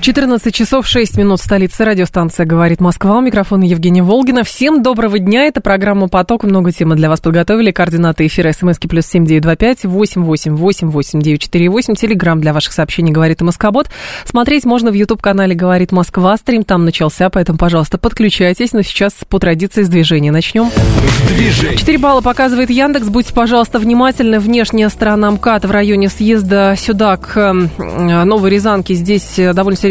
14 часов 6 минут столица радиостанция «Говорит Москва». У микрофона Евгения Волгина. Всем доброго дня. Это программа «Поток». Много темы для вас подготовили. Координаты эфира смски плюс семь девять два пять восемь восемь восемь восемь девять четыре восемь. Телеграмм для ваших сообщений «Говорит Москобот». Смотреть можно в YouTube-канале «Говорит Москва». Стрим там начался, поэтому, пожалуйста, подключайтесь. Но сейчас по традиции с движения начнем. Движение. 4 балла показывает Яндекс. Будьте, пожалуйста, внимательны. Внешняя сторона МКАД в районе съезда сюда к Новой Рязанке. Здесь довольно серьезно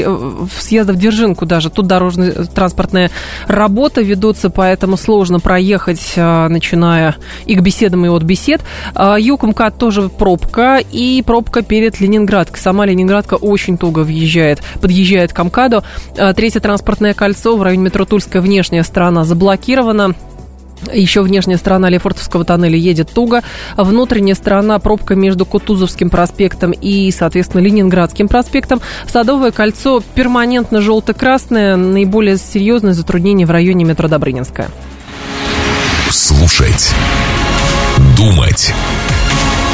съезда в Держинку даже. Тут дорожно-транспортная работа ведутся, поэтому сложно проехать, а, начиная и к беседам, и от бесед. А, юг МКАД тоже пробка, и пробка перед Ленинградкой. Сама Ленинградка очень туго въезжает, подъезжает к МКАДу. Третье транспортное кольцо в районе метро Тульская внешняя сторона заблокирована. Еще внешняя сторона Лефортовского тоннеля едет туго. Внутренняя сторона пробка между Кутузовским проспектом и, соответственно, Ленинградским проспектом. Садовое кольцо перманентно желто-красное. Наиболее серьезное затруднение в районе метро Добрынинская. Слушать. Думать.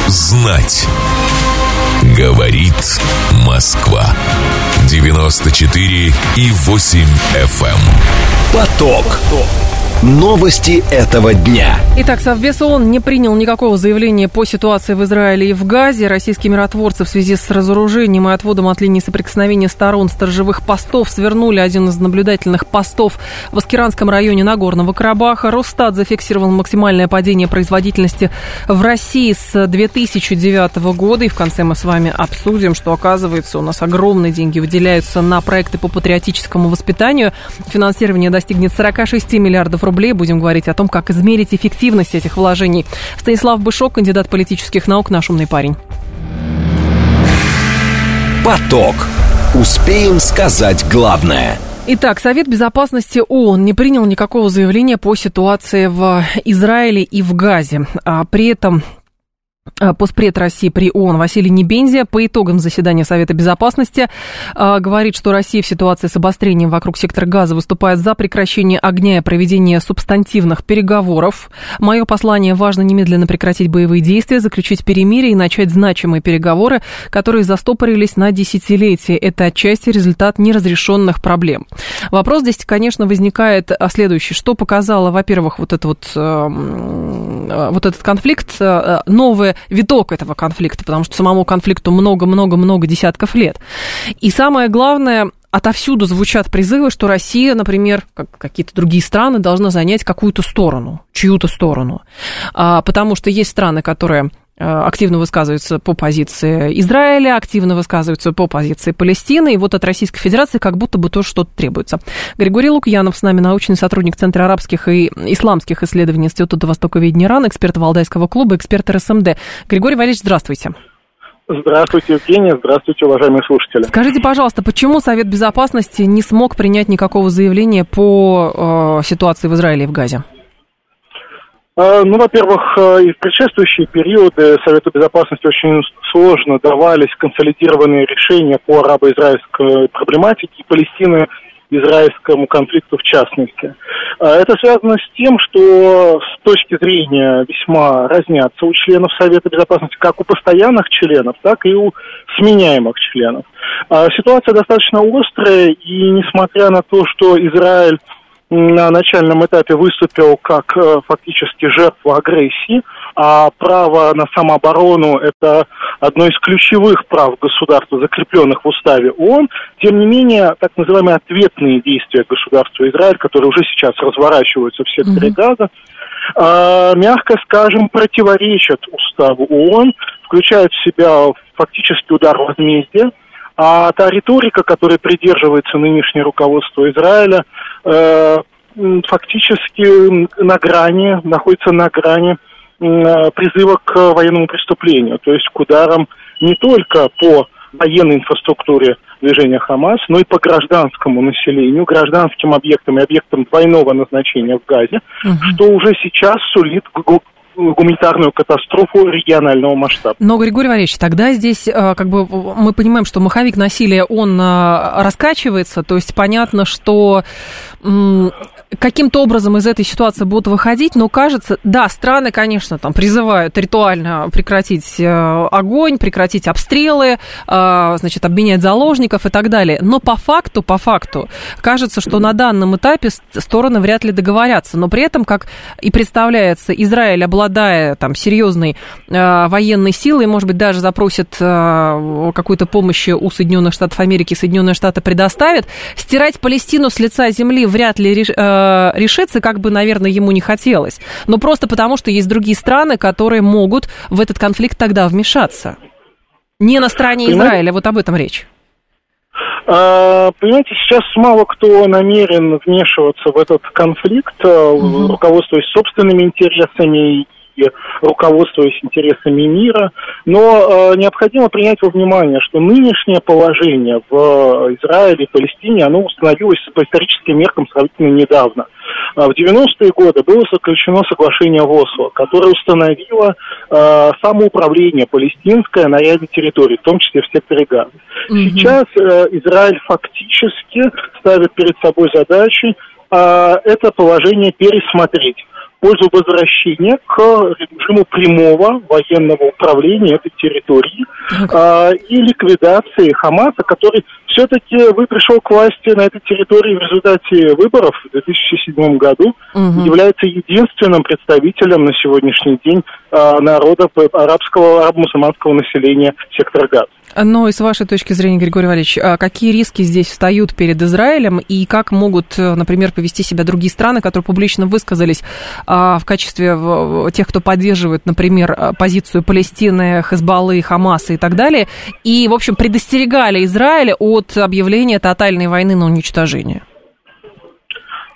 Знать. Говорит Москва. 94 и 8 FM. Эм. Поток. Поток. Новости этого дня. Итак, Совбез ООН не принял никакого заявления по ситуации в Израиле и в Газе. Российские миротворцы в связи с разоружением и отводом от линии соприкосновения сторон сторожевых постов свернули один из наблюдательных постов в Аскеранском районе Нагорного Карабаха. Росстат зафиксировал максимальное падение производительности в России с 2009 года. И в конце мы с вами обсудим, что, оказывается, у нас огромные деньги выделяются на проекты по патриотическому воспитанию. Финансирование достигнет 46 миллиардов рублей. Будем говорить о том, как измерить эффективность этих вложений. Станислав Бышок, кандидат политических наук, наш умный парень. Поток. Успеем сказать главное. Итак, Совет Безопасности ООН не принял никакого заявления по ситуации в Израиле и в Газе. А при этом Постпред России при ООН Василий Небензия по итогам заседания Совета Безопасности э, говорит, что Россия в ситуации с обострением вокруг сектора газа выступает за прекращение огня и проведение субстантивных переговоров. Мое послание важно немедленно прекратить боевые действия, заключить перемирие и начать значимые переговоры, которые застопорились на десятилетия. Это отчасти результат неразрешенных проблем. Вопрос здесь, конечно, возникает следующий. Что показало, во-первых, вот, это вот, эм, э, вот этот конфликт, виток этого конфликта, потому что самому конфликту много-много-много десятков лет. И самое главное, отовсюду звучат призывы, что Россия, например, как какие-то другие страны, должна занять какую-то сторону, чью-то сторону. А, потому что есть страны, которые активно высказываются по позиции Израиля, активно высказываются по позиции Палестины, и вот от Российской Федерации как будто бы тоже что-то требуется. Григорий Лукьянов с нами, научный сотрудник Центра арабских и исламских исследований Института Востоковедения РАН, эксперт Валдайского клуба, эксперт РСМД. Григорий Валерьевич, здравствуйте. Здравствуйте, Евгения. Здравствуйте, уважаемые слушатели. Скажите, пожалуйста, почему Совет Безопасности не смог принять никакого заявления по э, ситуации в Израиле и в Газе? А, ну, во-первых, э, и в предшествующие периоды Совету Безопасности очень сложно давались консолидированные решения по арабо-израильской проблематике и Палестины израильскому конфликту в частности. А, это связано с тем, что с точки зрения весьма разнятся у членов Совета Безопасности, как у постоянных членов, так и у сменяемых членов. Ситуация достаточно острая, и несмотря на то, что Израиль на начальном этапе выступил как э, фактически жертва агрессии, а право на самооборону – это одно из ключевых прав государства, закрепленных в уставе ООН. Тем не менее, так называемые ответные действия государства Израиль, которые уже сейчас разворачиваются в секторе mm-hmm. Газа, э, мягко скажем, противоречат уставу ООН, включают в себя фактически удар возмездия, а та риторика, которой придерживается нынешнее руководство Израиля, фактически на грани, находится на грани э, призыва к военному преступлению, то есть к ударам не только по военной инфраструктуре движения Хамас, но и по гражданскому населению, гражданским объектам и объектам двойного назначения в Газе, угу. что уже сейчас сулит гуманитарную катастрофу регионального масштаба. Но, Григорий Валерьевич, тогда здесь э, как бы мы понимаем, что маховик насилия, он э, раскачивается, то есть понятно, что каким-то образом из этой ситуации будут выходить, но кажется, да, страны, конечно, там призывают ритуально прекратить э, огонь, прекратить обстрелы, значит, обменять заложников и так далее. Но по факту, по факту, кажется, что на данном этапе стороны вряд ли договорятся. Но при этом, как и представляется, Израиль обладает обладая там серьезной э, военной силой, может быть, даже запросит э, какую-то помощь у Соединенных Штатов Америки, Соединенные Штаты предоставят, стирать Палестину с лица земли вряд ли реш, э, решится, как бы, наверное, ему не хотелось. Но просто потому, что есть другие страны, которые могут в этот конфликт тогда вмешаться. Не на стороне Израиля, вот об этом речь. А, понимаете, сейчас мало кто намерен вмешиваться в этот конфликт, угу. руководствуясь собственными интересами и руководствуясь интересами мира. Но э, необходимо принять во внимание, что нынешнее положение в Израиле и Палестине, оно установилось по историческим меркам сравнительно недавно. В 90-е годы было заключено соглашение в Осло, которое установило э, самоуправление палестинское на ряде территорий, в том числе в секторе Газа. Угу. Сейчас э, Израиль фактически ставит перед собой задачи э, это положение пересмотреть пользу возвращения к режиму прямого военного управления этой территории э, и ликвидации Хамаса, который все-таки вы пришел к власти на этой территории в результате выборов в 2007 году, угу. является единственным представителем на сегодняшний день э, народа арабского, арабо-мусульманского населения сектора Газа. Но и с вашей точки зрения, Григорий Валерьевич, а какие риски здесь встают перед Израилем и как могут, э, например, повести себя другие страны, которые публично высказались а, в качестве тех, кто поддерживает, например, а, позицию Палестины, Хезбаллы, Хамаса и так далее, и, в общем, предостерегали Израиль от объявления тотальной войны на уничтожение?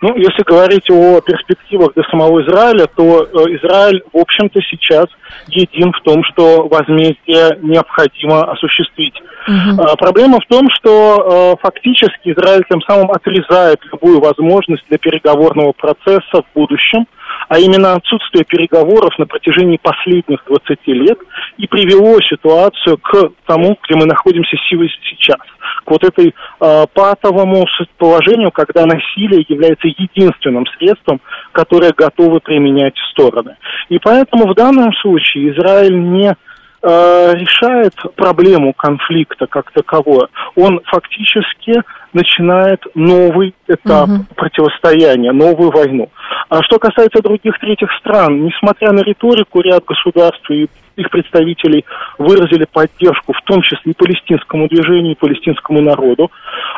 Ну, если говорить о перспективах для самого Израиля, то э, Израиль, в общем-то, сейчас един в том, что возмездие необходимо осуществить. Угу. А, проблема в том, что э, фактически Израиль тем самым отрезает любую возможность для переговорного процесса в будущем, а именно отсутствие переговоров на протяжении последних 20 лет и привело ситуацию к тому, где мы находимся сейчас вот этой э, патовому положению, когда насилие является единственным средством, которое готовы применять стороны. И поэтому в данном случае Израиль не э, решает проблему конфликта как таковое. Он фактически начинает новый этап угу. противостояния, новую войну. А что касается других третьих стран, несмотря на риторику, ряд государств и их представителей выразили поддержку, в том числе и палестинскому движению, и палестинскому народу.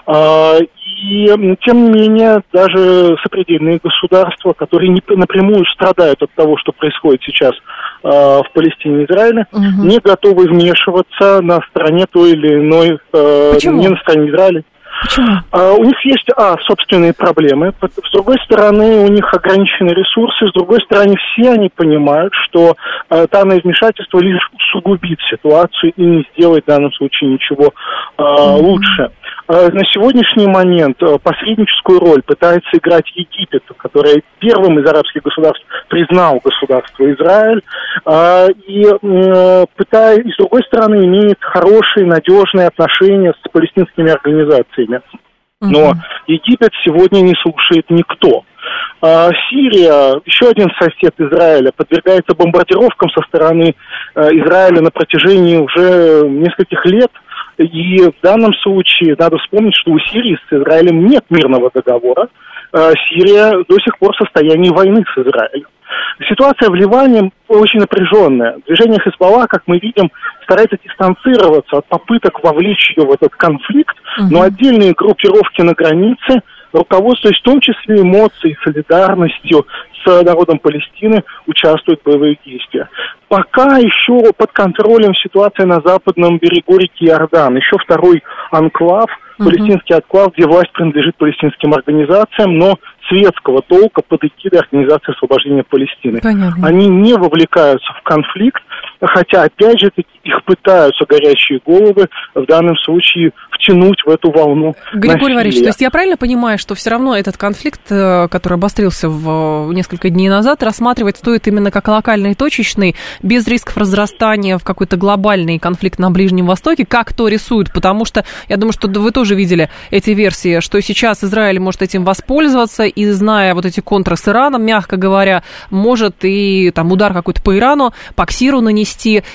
А, и, тем не менее, даже сопредельные государства, которые не, напрямую страдают от того, что происходит сейчас а, в Палестине и Израиле, угу. не готовы вмешиваться на стороне той или иной, э, Почему? не на стороне Израиля, Почему? А, у них есть, а, собственные проблемы. С другой стороны, у них ограничены ресурсы. С другой стороны, все они понимают, что а, данное вмешательство лишь усугубит ситуацию и не сделает в данном случае ничего а, mm-hmm. лучше. А, на сегодняшний момент а, посредническую роль пытается играть Египет, который первым из арабских государств признал государство Израиль, а, и, пытаясь, и с другой стороны имеет хорошие, надежные отношения с палестинскими организациями. Но Египет сегодня не слушает никто. Сирия, еще один сосед Израиля, подвергается бомбардировкам со стороны Израиля на протяжении уже нескольких лет. И в данном случае надо вспомнить, что у Сирии с Израилем нет мирного договора. А, Сирия до сих пор в состоянии войны с Израилем. Ситуация в Ливане очень напряженная. Движение Хизбалла, как мы видим, старается дистанцироваться от попыток вовлечь ее в этот конфликт, угу. но отдельные группировки на границе, руководствуясь в том числе эмоцией, солидарностью с народом Палестины, участвуют в боевых действиях. Пока еще под контролем ситуация на западном берегу реки Иордан. Еще второй анклав, палестинский анклав, где власть принадлежит палестинским организациям, но светского толка под эгидой Организации освобождения Палестины. Понятно. Они не вовлекаются в конфликт, Хотя, опять же, их пытаются горящие головы в данном случае втянуть в эту волну Григорий Валерьевич, то есть я правильно понимаю, что все равно этот конфликт, э, который обострился в несколько дней назад, рассматривать стоит именно как локальный и точечный, без рисков разрастания в какой-то глобальный конфликт на Ближнем Востоке, как то рисуют, потому что я думаю, что вы тоже видели эти версии, что сейчас Израиль может этим воспользоваться и, зная вот эти контры с Ираном, мягко говоря, может и там удар какой-то по Ирану, по Ксиру нанести,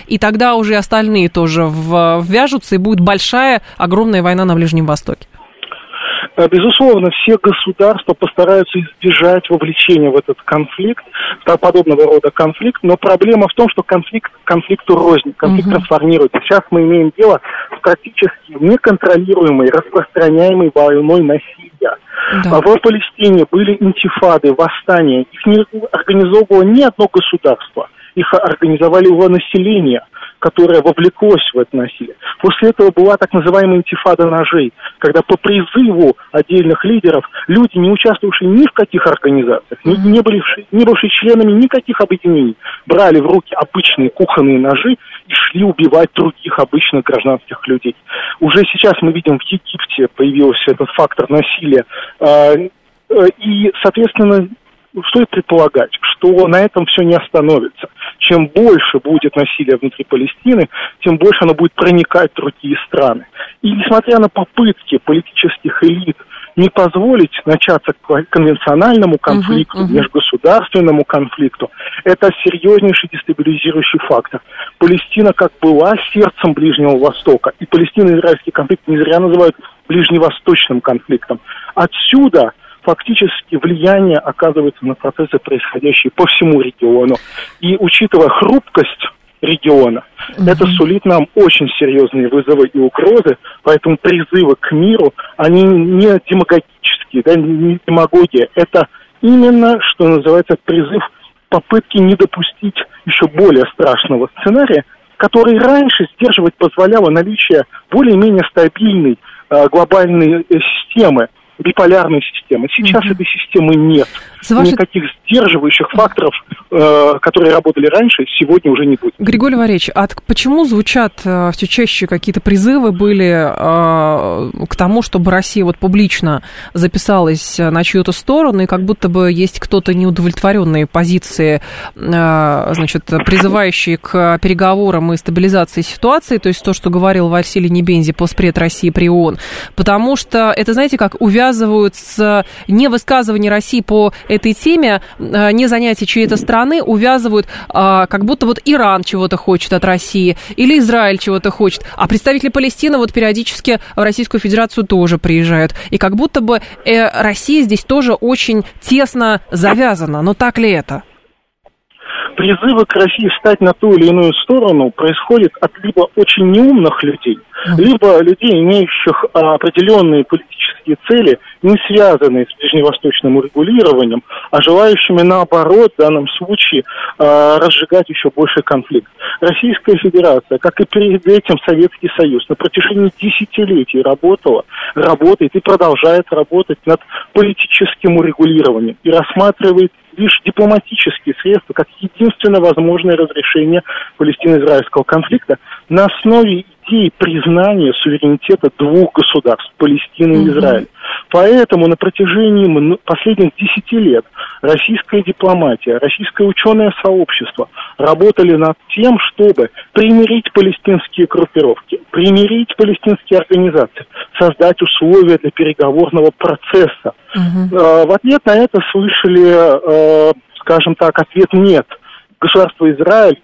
и тогда уже остальные тоже ввяжутся, и будет большая, огромная война на Ближнем Востоке. Э, безусловно, все государства постараются избежать вовлечения в этот конфликт, подобного рода конфликт, но проблема в том, что конфликт конфликту рознь, конфликт угу. трансформируется. Сейчас мы имеем дело практически неконтролируемой, распространяемой войной насилия. Да. В Палестине были интифады, восстания. Их не организовывало ни одно государство. Их организовали его население которое вовлеклось в это насилие. После этого была так называемая интифада ножей, когда по призыву отдельных лидеров люди, не участвовавшие ни в каких организациях, не, не, были, не бывшие членами никаких объединений, брали в руки обычные кухонные ножи и шли убивать других обычных гражданских людей. Уже сейчас мы видим, в Египте появился этот фактор насилия. А, э, и, соответственно, стоит предполагать, что на этом все не остановится. Чем больше будет насилия внутри Палестины, тем больше оно будет проникать в другие страны. И несмотря на попытки политических элит не позволить начаться конвенциональному конфликту, uh-huh, uh-huh. межгосударственному конфликту, это серьезнейший дестабилизирующий фактор. Палестина как была сердцем Ближнего Востока, и палестино-израильский конфликт не зря называют ближневосточным конфликтом. Отсюда фактически влияние оказывается на процессы, происходящие по всему региону. И учитывая хрупкость региона, mm-hmm. это сулит нам очень серьезные вызовы и угрозы, поэтому призывы к миру, они не демагогические, да, не демагогия, это именно, что называется, призыв попытки не допустить еще более страшного сценария, который раньше сдерживать позволяло наличие более-менее стабильной э, глобальной системы, биполярной системы. Сейчас угу. этой системы нет. Вашей... Никаких сдерживающих факторов, э, которые работали раньше, сегодня уже не будет. Григорий Валерьевич, а почему звучат э, все чаще какие-то призывы были э, к тому, чтобы Россия вот публично записалась на чью-то сторону, и как будто бы есть кто-то неудовлетворенные позиции, э, значит, призывающие к переговорам и стабилизации ситуации, то есть то, что говорил Василий Небензи, постпред России при ООН, потому что это, знаете, как увязывают с невысказыванием России по этой теме, э, не занятие чьей-то страны, увязывают, а, как будто вот Иран чего-то хочет от России или Израиль чего-то хочет, а представители Палестины вот периодически в Российскую Федерацию тоже приезжают. И как будто бы э, Россия здесь тоже очень тесно завязана. Но так ли это? призывы к России встать на ту или иную сторону происходят от либо очень неумных людей, либо людей, имеющих а, определенные политические цели, не связанные с ближневосточным урегулированием, а желающими наоборот в данном случае а, разжигать еще больше конфликт. Российская Федерация, как и перед этим Советский Союз, на протяжении десятилетий работала, работает и продолжает работать над политическим урегулированием и рассматривает лишь дипломатические средства как единственно возможное разрешение палестино-израильского конфликта на основе идеи признания суверенитета двух государств, Палестины и Израиля. Поэтому на протяжении последних десяти лет российская дипломатия, российское ученое сообщество работали над тем, чтобы примирить палестинские группировки, примирить палестинские организации, создать условия для переговорного процесса. Угу. В ответ на это слышали, э, скажем так, ответ «нет». Государство Израиль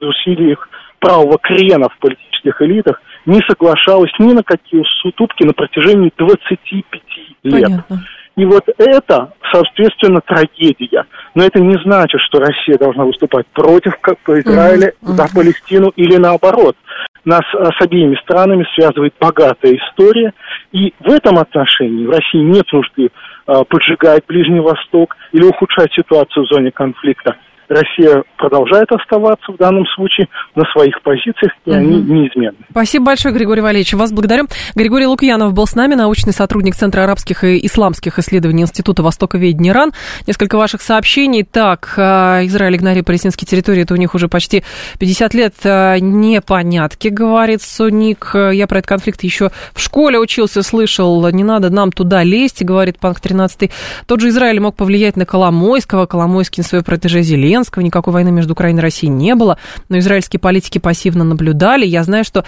в усилиях правого крена в политических элитах не соглашалось ни на какие уступки на протяжении 25 лет. Понятно. И вот это, соответственно, трагедия. Но это не значит, что Россия должна выступать против Израиля, uh-huh. за Палестину или наоборот. Нас с обеими странами связывает богатая история, и в этом отношении в России нет нужды э, поджигать Ближний Восток или ухудшать ситуацию в зоне конфликта. Россия продолжает оставаться в данном случае на своих позициях, и угу. они неизменны. Спасибо большое, Григорий Валерьевич. Вас благодарю. Григорий Лукьянов был с нами, научный сотрудник Центра арабских и исламских исследований Института Востоковедения Иран. Несколько ваших сообщений. Так, э, Израиль игнорирует палестинские территории, это у них уже почти 50 лет э, непонятки, говорит Соник. Я про этот конфликт еще в школе учился, слышал. Не надо нам туда лезть, говорит Панк 13. Тот же Израиль мог повлиять на Коломойского, Коломойский на свое протеже Зеленского. Никакой войны между Украиной и Россией не было. Но израильские политики пассивно наблюдали. Я знаю, что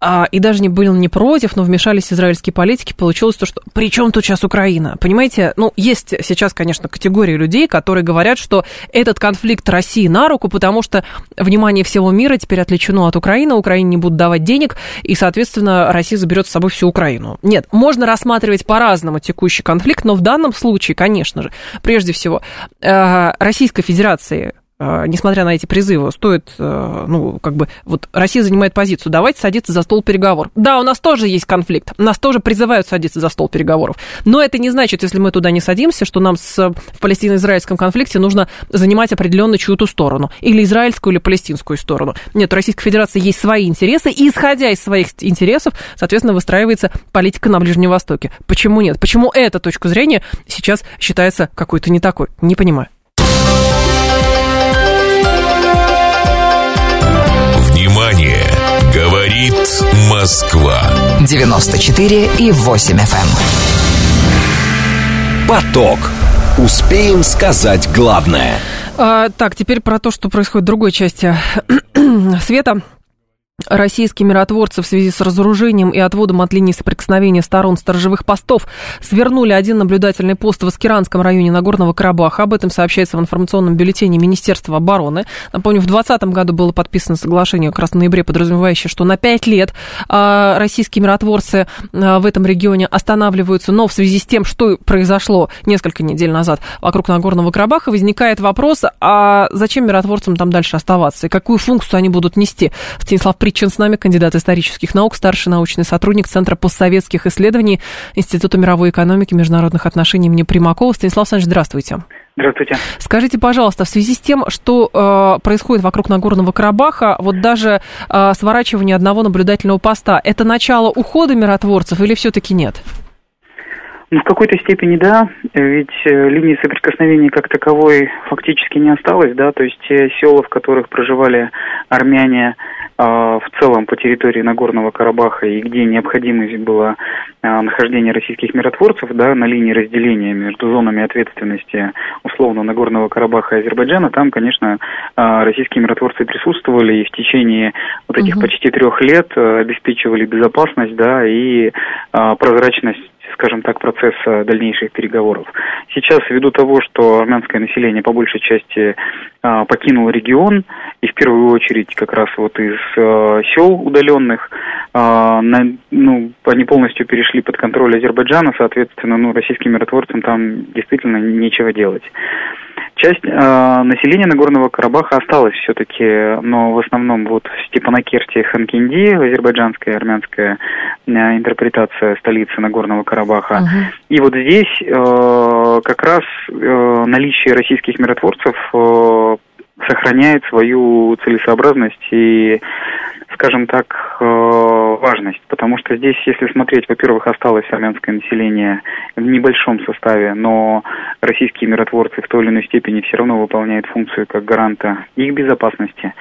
а, и даже не был не против, но вмешались израильские политики. Получилось то, что при чем тут сейчас Украина? Понимаете, ну, есть сейчас, конечно, категории людей, которые говорят, что этот конфликт России на руку, потому что внимание всего мира теперь отвлечено от Украины, Украине не будут давать денег, и, соответственно, Россия заберет с собой всю Украину. Нет, можно рассматривать по-разному текущий конфликт, но в данном случае, конечно же, прежде всего, э, Российской Федерации несмотря на эти призывы, стоит, э, ну, как бы, вот Россия занимает позицию, давайте садиться за стол переговоров. Да, у нас тоже есть конфликт, нас тоже призывают садиться за стол переговоров, но это не значит, если мы туда не садимся, что нам с, в палестино-израильском конфликте нужно занимать определенную чью-то сторону, или израильскую, или палестинскую сторону. Нет, у Российской Федерации есть свои интересы, и исходя из своих интересов, соответственно, выстраивается политика на Ближнем Востоке. Почему нет? Почему эта точка зрения сейчас считается какой-то не такой? Не понимаю. Говорит Москва. 94 и 8 FM. Эм. Поток. Успеем сказать главное. А, так, теперь про то, что происходит в другой части света. Российские миротворцы в связи с разоружением и отводом от линии соприкосновения сторон сторожевых постов свернули один наблюдательный пост в Аскеранском районе Нагорного Карабаха. Об этом сообщается в информационном бюллетене Министерства обороны. Напомню, в 2020 году было подписано соглашение, как раз в ноябре, подразумевающее, что на 5 лет а, российские миротворцы а, в этом регионе останавливаются, но в связи с тем, что произошло несколько недель назад вокруг Нагорного Карабаха, возникает вопрос, а зачем миротворцам там дальше оставаться и какую функцию они будут нести? Станислав Притчин с нами, кандидат исторических наук, старший научный сотрудник Центра постсоветских исследований Института мировой экономики и международных отношений имени Примакова. Станислав Александрович, здравствуйте. Здравствуйте. Скажите, пожалуйста, в связи с тем, что э, происходит вокруг Нагорного Карабаха, вот даже э, сворачивание одного наблюдательного поста, это начало ухода миротворцев или все-таки нет? Ну, в какой-то степени да, ведь э, линии соприкосновения как таковой фактически не осталось, да, то есть те села, в которых проживали армяне, а, в целом по территории Нагорного Карабаха и где необходимость было а, нахождение российских миротворцев да, на линии разделения между зонами ответственности условно Нагорного Карабаха и Азербайджана, там, конечно, а, российские миротворцы присутствовали и в течение вот этих угу. почти трех лет обеспечивали безопасность да, и прозрачность скажем так, процесса дальнейших переговоров. Сейчас, ввиду того, что армянское население по большей части а, покинуло регион, и в первую очередь как раз вот из а, сел удаленных, на, ну, они полностью перешли под контроль Азербайджана, соответственно, ну, российским миротворцам там действительно нечего делать. Часть э, населения Нагорного Карабаха осталась все-таки, но в основном вот в Степанакерте Ханкинди, азербайджанская армянская э, интерпретация столицы Нагорного Карабаха. Uh-huh. И вот здесь э, как раз э, наличие российских миротворцев э, сохраняет свою целесообразность и скажем так, э, важность, потому что здесь, если смотреть, во-первых, осталось армянское население в небольшом составе, но российские миротворцы в той или иной степени все равно выполняют функцию как гаранта их безопасности,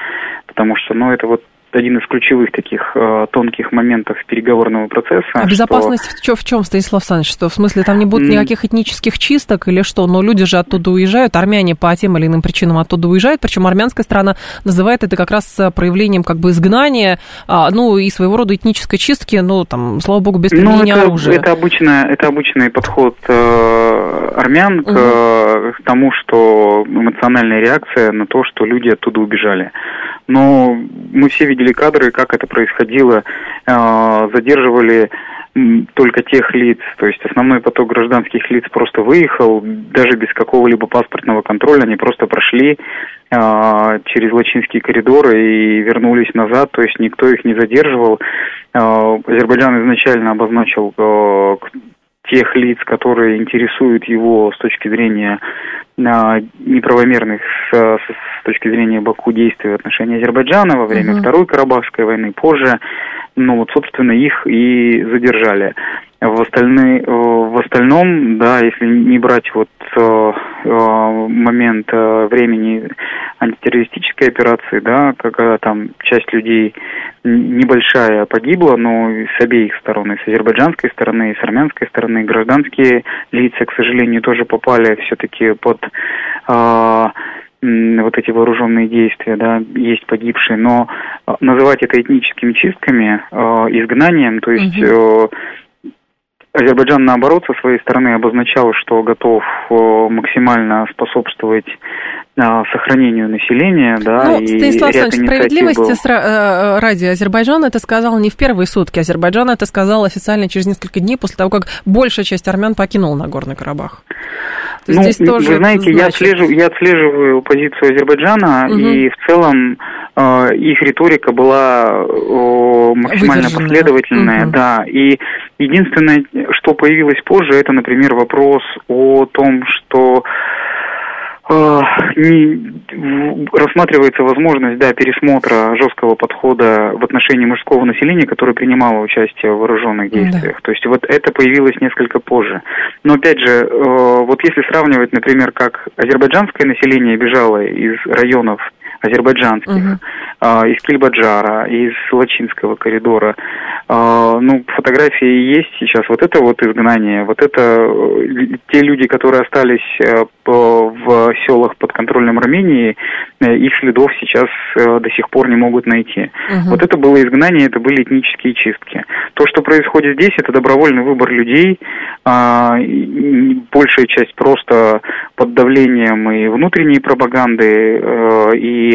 потому что, ну, это вот один из ключевых таких э, тонких моментов переговорного процесса. А безопасность что... в, чем, Станислав Александрович? Что, в смысле, там не будет никаких этнических чисток или что? Но люди же оттуда уезжают, армяне по тем или иным причинам оттуда уезжают, причем армянская страна называет это как раз проявлением как бы изгнания, а, ну и своего рода этнической чистки, ну там, слава богу, без ну, применения ну, это, оружия. Это, обычно, это обычный подход э, армян угу. к, э, к тому, что эмоциональная реакция на то, что люди оттуда убежали но мы все видели кадры, как это происходило, а, задерживали только тех лиц, то есть основной поток гражданских лиц просто выехал, даже без какого-либо паспортного контроля, они просто прошли э, через Лачинские коридоры и вернулись назад, то есть никто их не задерживал. Э, Азербайджан изначально обозначил э, те тех лиц, которые интересуют его с точки зрения неправомерных с, с точки зрения Баку действий в отношении Азербайджана во время uh-huh. Второй Карабахской войны, позже, ну вот, собственно, их и задержали. В, остальные, в остальном, да, если не брать вот э, э, момент э, времени антитеррористической операции, да, когда там часть людей небольшая погибла, но с обеих сторон, и с азербайджанской стороны, и с армянской стороны, гражданские лица, к сожалению, тоже попали все-таки под э, вот эти вооруженные действия, да, есть погибшие, но называть это этническими чистками, э, изгнанием, то есть угу. Азербайджан, наоборот, со своей стороны обозначал, что готов э, максимально способствовать э, сохранению населения, да, ну, и Станислав Александрович, справедливости был... Э, ради Азербайджана это сказал не в первые сутки. Азербайджан это сказал официально через несколько дней после того, как большая часть армян покинула Нагорный Карабах. То ну, здесь тоже вы знаете, значит... я, отслеживаю, я отслеживаю позицию Азербайджана, угу. и в целом э, их риторика была э, максимально Выдержанная. последовательная, угу. да, и единственное, что появилось позже, это, например, вопрос о том, что э, не, рассматривается возможность да, пересмотра жесткого подхода в отношении мужского населения, которое принимало участие в вооруженных действиях. Да. То есть вот это появилось несколько позже. Но опять же, э, вот если сравнивать, например, как азербайджанское население бежало из районов азербайджанских, угу. э, из Кильбаджара, из Лачинского коридора. Э, ну, фотографии есть сейчас. Вот это вот изгнание, вот это э, те люди, которые остались э, в селах под контролем Армении, э, их следов сейчас до сих пор не могут найти. Угу. Вот это было изгнание, это были этнические чистки. То, что происходит здесь, это добровольный выбор людей. Э, большая часть просто под давлением и внутренней пропаганды, и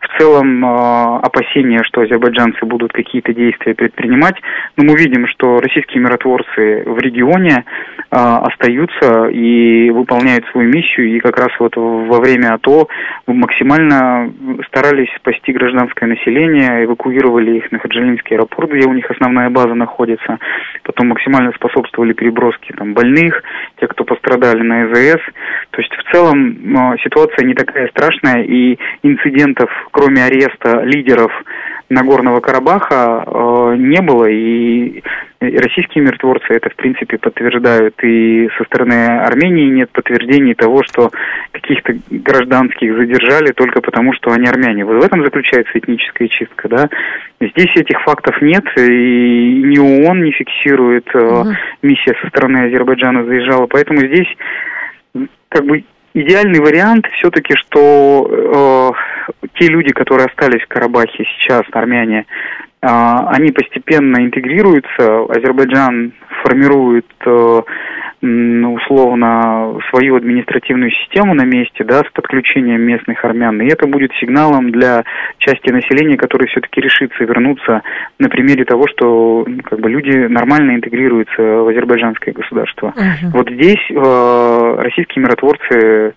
в целом э, опасения, что азербайджанцы будут какие-то действия предпринимать. Но мы видим, что российские миротворцы в регионе э, остаются и выполняют свою миссию. И как раз вот во время АТО максимально старались спасти гражданское население, эвакуировали их на Хаджалинский аэропорт, где у них основная база находится. Потом максимально способствовали переброске там, больных, тех, кто пострадали на ЭЗС. То есть в целом э, ситуация не такая страшная и инцидентов кроме ареста лидеров Нагорного Карабаха э, не было, и российские миротворцы это, в принципе, подтверждают, и со стороны Армении нет подтверждений того, что каких-то гражданских задержали только потому, что они армяне. Вот в этом заключается этническая чистка, да. Здесь этих фактов нет, и ни ООН не фиксирует, угу. миссия со стороны Азербайджана заезжала, поэтому здесь как бы идеальный вариант все-таки, что э, те люди, которые остались в Карабахе сейчас, армяне, э, они постепенно интегрируются. Азербайджан формирует э, условно свою административную систему на месте, да, с подключением местных армян. И это будет сигналом для части населения, которая все-таки решится вернуться на примере того, что ну, как бы люди нормально интегрируются в азербайджанское государство. Uh-huh. Вот здесь э, российские миротворцы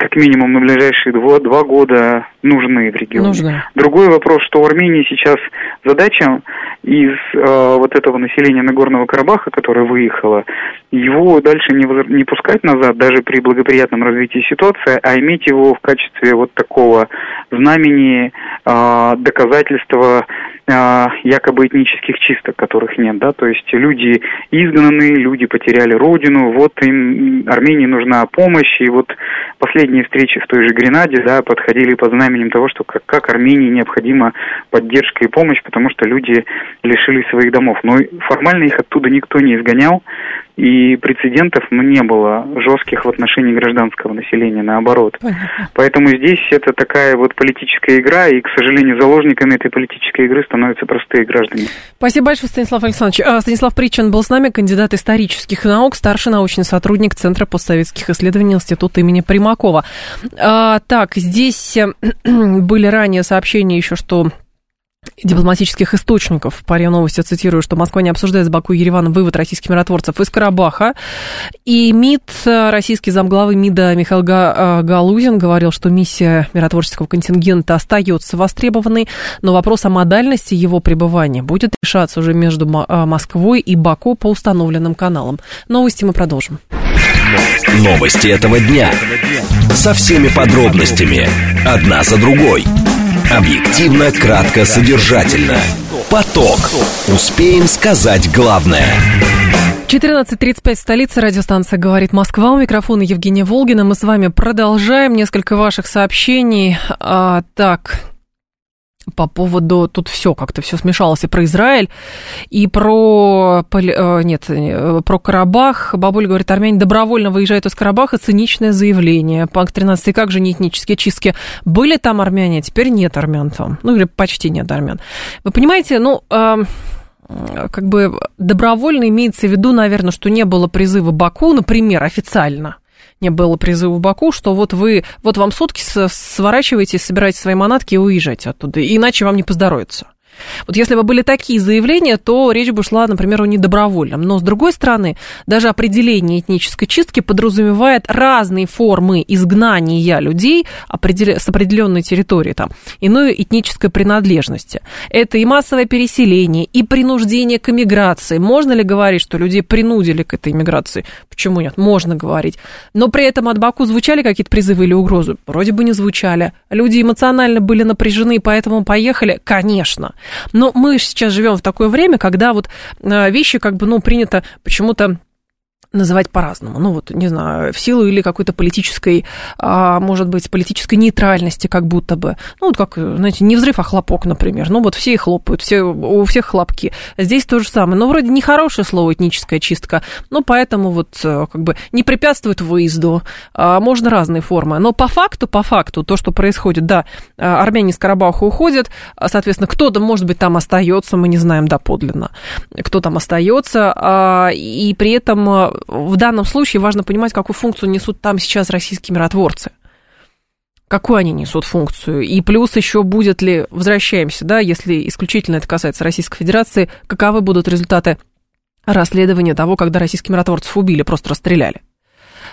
как минимум на ближайшие два, два года нужны в регионе. Нужны. Другой вопрос, что у Армении сейчас задача из э, вот этого населения Нагорного Карабаха, которое выехало, его дальше не, не пускать назад, даже при благоприятном развитии ситуации, а иметь его в качестве вот такого знамени, э, доказательства якобы этнических чисток, которых нет, да, то есть люди изгнаны, люди потеряли родину, вот им Армении нужна помощь, и вот последние встречи в той же Гренаде, да, подходили под знаменем того, что как, как Армении необходима поддержка и помощь, потому что люди лишились своих домов. Но формально их оттуда никто не изгонял, и прецедентов не было жестких в отношении гражданского населения, наоборот. Понятно. Поэтому здесь это такая вот политическая игра, и, к сожалению, заложниками этой политической игры становятся простые граждане. Спасибо большое, Станислав Александрович. А, Станислав Причин был с нами, кандидат исторических наук, старший научный сотрудник Центра постсоветских исследований Института имени Примакова. А, так, здесь были ранее сообщения еще, что дипломатических источников. По РИА Новости цитирую, что Москва не обсуждает с Баку и Ереваном вывод российских миротворцев из Карабаха. И МИД, российский замглавы МИДа Михаил э, Галузин говорил, что миссия миротворческого контингента остается востребованной, но вопрос о модальности его пребывания будет решаться уже между э, Москвой и Баку по установленным каналам. Новости мы продолжим. Новости этого дня. Со всеми подробностями. Одна за другой. Объективно, кратко, содержательно. Поток. Успеем сказать главное. 14.35 столица радиостанция «Говорит Москва». У микрофона Евгения Волгина. Мы с вами продолжаем. Несколько ваших сообщений. А, так, по поводу, тут все как-то все смешалось и про Израиль, и про, э, нет, э, про Карабах. Бабуля говорит, армяне добровольно выезжают из Карабаха, циничное заявление. Панк 13, как же не этнические чистки? Были там армяне, а теперь нет армян там. Ну, или почти нет армян. Вы понимаете, ну, э, как бы добровольно имеется в виду, наверное, что не было призыва Баку, например, официально – не было призыва в Баку, что вот вы, вот вам сутки сворачиваете, собираете свои манатки и уезжаете оттуда, иначе вам не поздоровится. Вот если бы были такие заявления, то речь бы шла, например, о недобровольном. Но, с другой стороны, даже определение этнической чистки подразумевает разные формы изгнания людей с определенной территории, там, иной этнической принадлежности. Это и массовое переселение, и принуждение к эмиграции. Можно ли говорить, что людей принудили к этой эмиграции? Почему нет? Можно говорить. Но при этом от Баку звучали какие-то призывы или угрозы? Вроде бы не звучали. Люди эмоционально были напряжены, поэтому поехали? Конечно. Но мы сейчас живем в такое время, когда вот э, вещи как бы, ну, принято почему-то называть по-разному. Ну, вот, не знаю, в силу или какой-то политической, а, может быть, политической нейтральности как будто бы. Ну, вот как, знаете, не взрыв, а хлопок, например. Ну, вот все и хлопают, все, у всех хлопки. Здесь то же самое. Но вроде нехорошее слово этническая чистка, ну, поэтому вот э, как бы не препятствует выезду. А, можно разные формы. Но по факту, по факту, то, что происходит, да, а, армяне из Карабаха уходят, соответственно, кто-то, может быть, там остается, мы не знаем доподлинно, кто там остается, и при этом в данном случае важно понимать, какую функцию несут там сейчас российские миротворцы. Какую они несут функцию? И плюс еще будет ли, возвращаемся, да, если исключительно это касается Российской Федерации, каковы будут результаты расследования того, когда российских миротворцев убили, просто расстреляли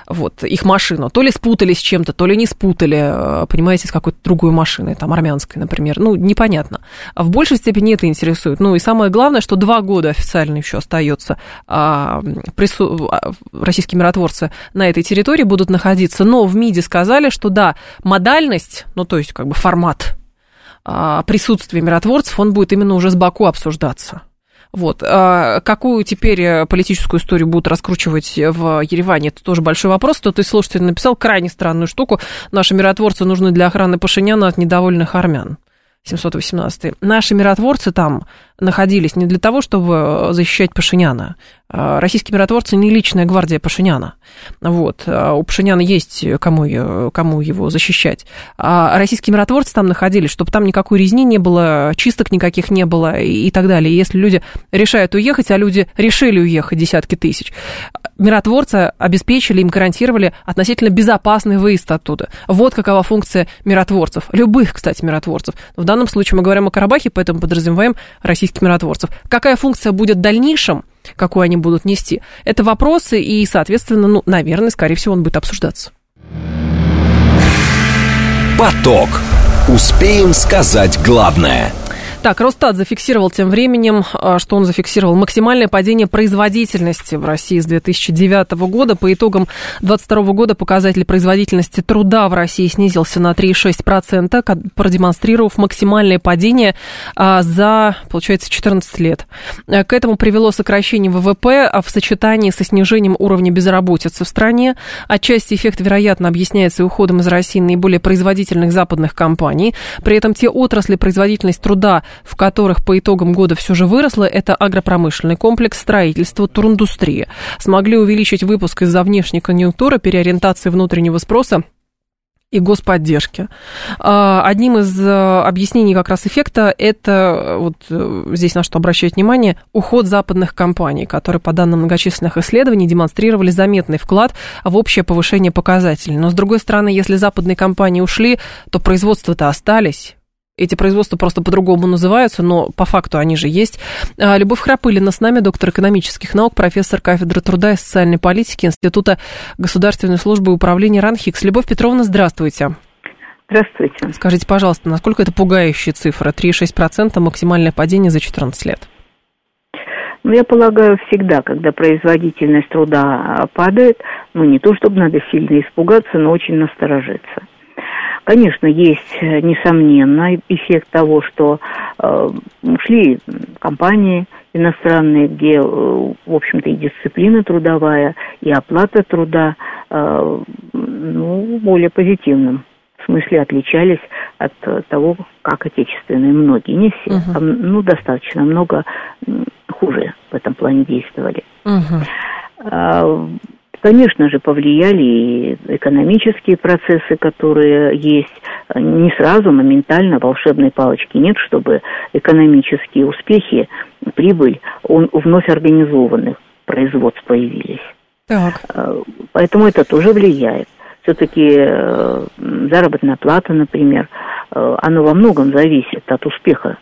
вот, их машину. То ли спутали с чем-то, то ли не спутали, э, понимаете, с какой-то другой машиной, там, армянской, например. Ну, непонятно. А в большей степени это интересует. Ну, и самое главное, что два года официально еще остается а, прису... А, российские миротворцы на этой территории будут находиться. Но в МИДе сказали, что да, модальность, ну, то есть, как бы формат а, присутствия миротворцев, он будет именно уже с Баку обсуждаться. Вот. А какую теперь э, политическую историю будут раскручивать в Ереване, это тоже большой вопрос. Кто-то из написал крайне странную штуку. Наши миротворцы нужны для охраны Пашиняна от недовольных армян. 718. Наши миротворцы там находились не для того, чтобы защищать Пашиняна. А, российские миротворцы не личная гвардия Пашиняна. Вот. А у Пашиняна есть кому, кому его защищать. А российские миротворцы там находились, чтобы там никакой резни не было, чисток никаких не было и, так далее. Если люди решают уехать, а люди решили уехать десятки тысяч, миротворцы обеспечили, им гарантировали относительно безопасный выезд оттуда. Вот какова функция миротворцев. Любых, кстати, миротворцев. В данном случае мы говорим о Карабахе, поэтому подразумеваем российских миротворцев. Какая функция будет в дальнейшем, какую они будут нести, это вопросы, и, соответственно, ну, наверное, скорее всего, он будет обсуждаться. Поток. Успеем сказать главное – так, Росстат зафиксировал тем временем, а, что он зафиксировал максимальное падение производительности в России с 2009 года. По итогам 2022 года показатель производительности труда в России снизился на 3,6%, продемонстрировав максимальное падение а, за, получается, 14 лет. Э, к этому привело сокращение ВВП а в сочетании со снижением уровня безработицы в стране. Отчасти эффект, вероятно, объясняется уходом из России наиболее производительных западных компаний. При этом те отрасли производительность труда, в которых по итогам года все же выросло, это агропромышленный комплекс, строительство, туриндустрия. Смогли увеличить выпуск из-за внешней конъюнктуры, переориентации внутреннего спроса и господдержки. А, одним из э, объяснений как раз эффекта это, вот э, здесь на что обращать внимание, уход западных компаний, которые, по данным многочисленных исследований, демонстрировали заметный вклад в общее повышение показателей. Но, с другой стороны, если западные компании ушли, то производства-то остались, Эти производства просто по-другому называются, но по факту они же есть. А, Любовь Храпылина с нами, доктор экономических наук, профессор кафедры труда и социальной политики Института государственной службы и управления РАНХИКС. Любовь Петровна, здравствуйте. Здравствуйте. Скажите, пожалуйста, насколько это пугающая цифра? 3,6% максимальное падение за 14 лет. Ну, я полагаю, всегда, когда производительность труда падает, ну, не то чтобы надо сильно испугаться, но очень насторожиться. Конечно, есть, э, несомненно, эффект того, что э, ушли компании иностранные, где, э, в общем-то, и дисциплина трудовая, и оплата труда, э, ну, более позитивным смысле отличались от того, как отечественные многие, не все, uh-huh. а, ну, достаточно много хуже в этом плане действовали. Uh-huh. Конечно же, повлияли и экономические процессы, которые есть. Не сразу, моментально, волшебной палочки нет, чтобы экономические успехи, прибыль он, вновь организованных производств появились. Так. А, поэтому это тоже влияет. Все-таки э, заработная плата, например, э, она во многом зависит от успеха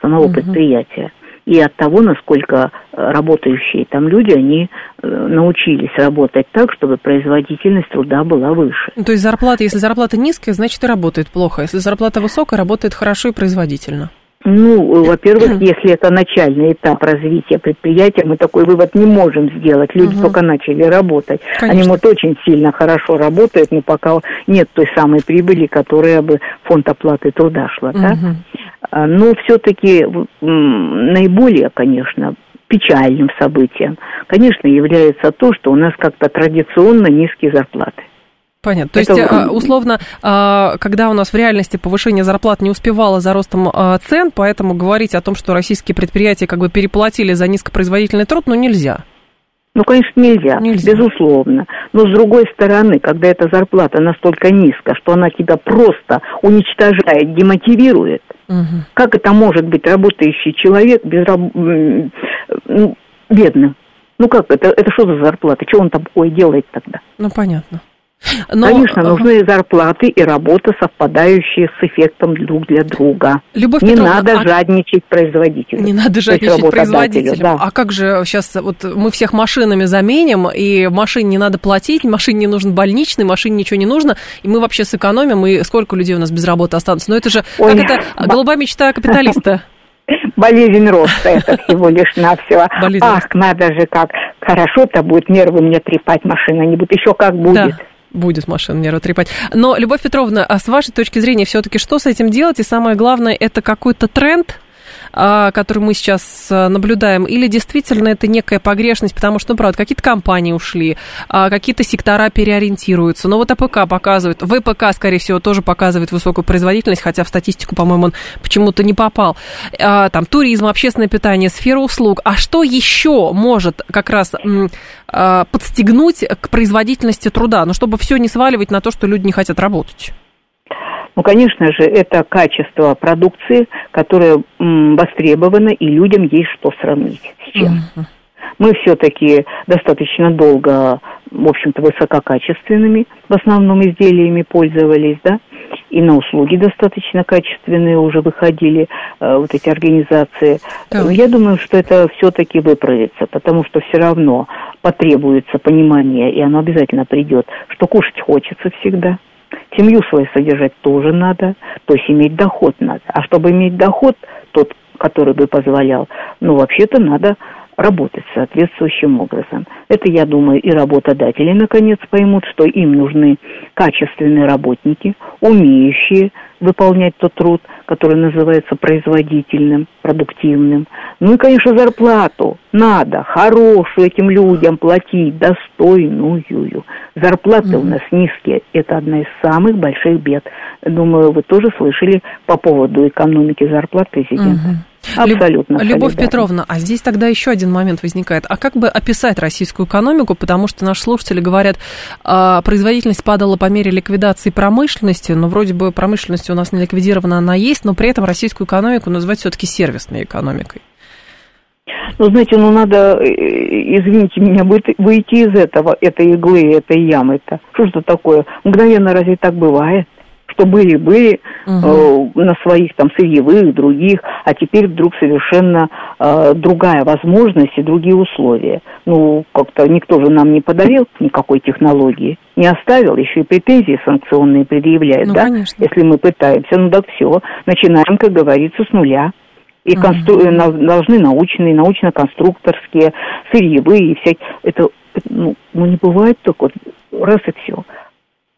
самого угу. предприятия и от того, насколько работающие там люди, они э, научились работать так, чтобы производительность труда была выше. То есть зарплата, если зарплата низкая, значит и работает плохо. Если зарплата высокая, работает хорошо и производительно. Ну, во-первых, если это начальный этап развития предприятия, мы такой вывод не можем сделать. Люди угу. только начали работать. Конечно. Они, вот, очень сильно хорошо работают, но пока нет той самой прибыли, которая бы фонд оплаты труда шла, угу. да? Но все-таки наиболее, конечно, печальным событием, конечно, является то, что у нас как-то традиционно низкие зарплаты. Понятно. То это... есть, а, условно, а, когда у нас в реальности повышение зарплат не успевало за ростом а, цен, поэтому говорить о том, что российские предприятия как бы переплатили за низкопроизводительный труд, ну, нельзя. Ну, конечно, нельзя, нельзя, безусловно. Но с другой стороны, когда эта зарплата настолько низкая, что она тебя просто уничтожает, демотивирует, угу. как это может быть работающий человек без, ну, бедным? Ну как это? Это что за зарплата? Что он там такое делает тогда? Ну понятно. Но... Конечно, нужны зарплаты и работа, совпадающие с эффектом друг для друга. Любовь не Петровна, надо а... жадничать производителю. Не надо жадничать производителю. Да. А как же сейчас вот мы всех машинами заменим, и машине не надо платить, машине не нужен больничный, машине ничего не нужно, и мы вообще сэкономим, и сколько людей у нас без работы останутся? Но это же, Ой, как это, голубая мечта капиталиста. Болезнь роста это всего лишь навсего. Ах, надо же как хорошо-то будет нервы мне трепать машина, не будет, еще как будет. Да будет машина нервы трепать. Но, Любовь Петровна, а с вашей точки зрения, все-таки что с этим делать? И самое главное, это какой-то тренд, который мы сейчас а, наблюдаем, или действительно это некая погрешность, потому что, ну, правда, какие-то компании ушли, а, какие-то сектора переориентируются. Но вот АПК показывает, ВПК, скорее всего, тоже показывает высокую производительность, хотя в статистику, по-моему, он почему-то не попал. Там туризм, общественное питание, сфера услуг. А что еще может как раз подстегнуть к производительности труда? Ну, чтобы все не сваливать на то, что люди не хотят работать. Ну, конечно же, это качество продукции, которое востребовано, и людям есть что сравнить с чем. Uh-huh. Мы все-таки достаточно долго, в общем-то, высококачественными в основном изделиями пользовались, да, и на услуги достаточно качественные уже выходили э, вот эти организации. Да. Я думаю, что это все-таки выправится, потому что все равно потребуется понимание, и оно обязательно придет, что кушать хочется всегда. Семью свою содержать тоже надо, то есть иметь доход надо. А чтобы иметь доход, тот, который бы позволял, ну, вообще-то надо работать соответствующим образом. Это, я думаю, и работодатели, наконец, поймут, что им нужны качественные работники, умеющие выполнять тот труд, который называется производительным, продуктивным. Ну и, конечно, зарплату надо хорошую этим людям платить, достойную. Зарплаты mm-hmm. у нас низкие. Это одна из самых больших бед. Думаю, вы тоже слышали по поводу экономики зарплат президента. Mm-hmm. Абсолютно. Любовь солидарна. Петровна, а здесь тогда еще один момент возникает. А как бы описать российскую экономику? Потому что наши слушатели говорят, а, производительность падала по мере ликвидации промышленности, но вроде бы промышленность у нас не ликвидирована, она есть, но при этом российскую экономику называть все-таки сервисной экономикой. Ну, знаете, ну надо, э, извините меня, выйти из этого, этой иглы, этой ямы-то. Что же это такое? Мгновенно разве так бывает? Что были-были угу. э, на своих там сырьевых, других, а теперь вдруг совершенно э, другая возможность и другие условия. Ну, как-то никто же нам не подарил никакой технологии, не оставил, еще и претензии санкционные предъявляет, ну, да? Конечно. Если мы пытаемся, ну так все, начинаем, как говорится, с нуля. И констру... должны научные, научно-конструкторские, сырьевые и всякие. Это, ну, ну, не бывает только вот раз и все.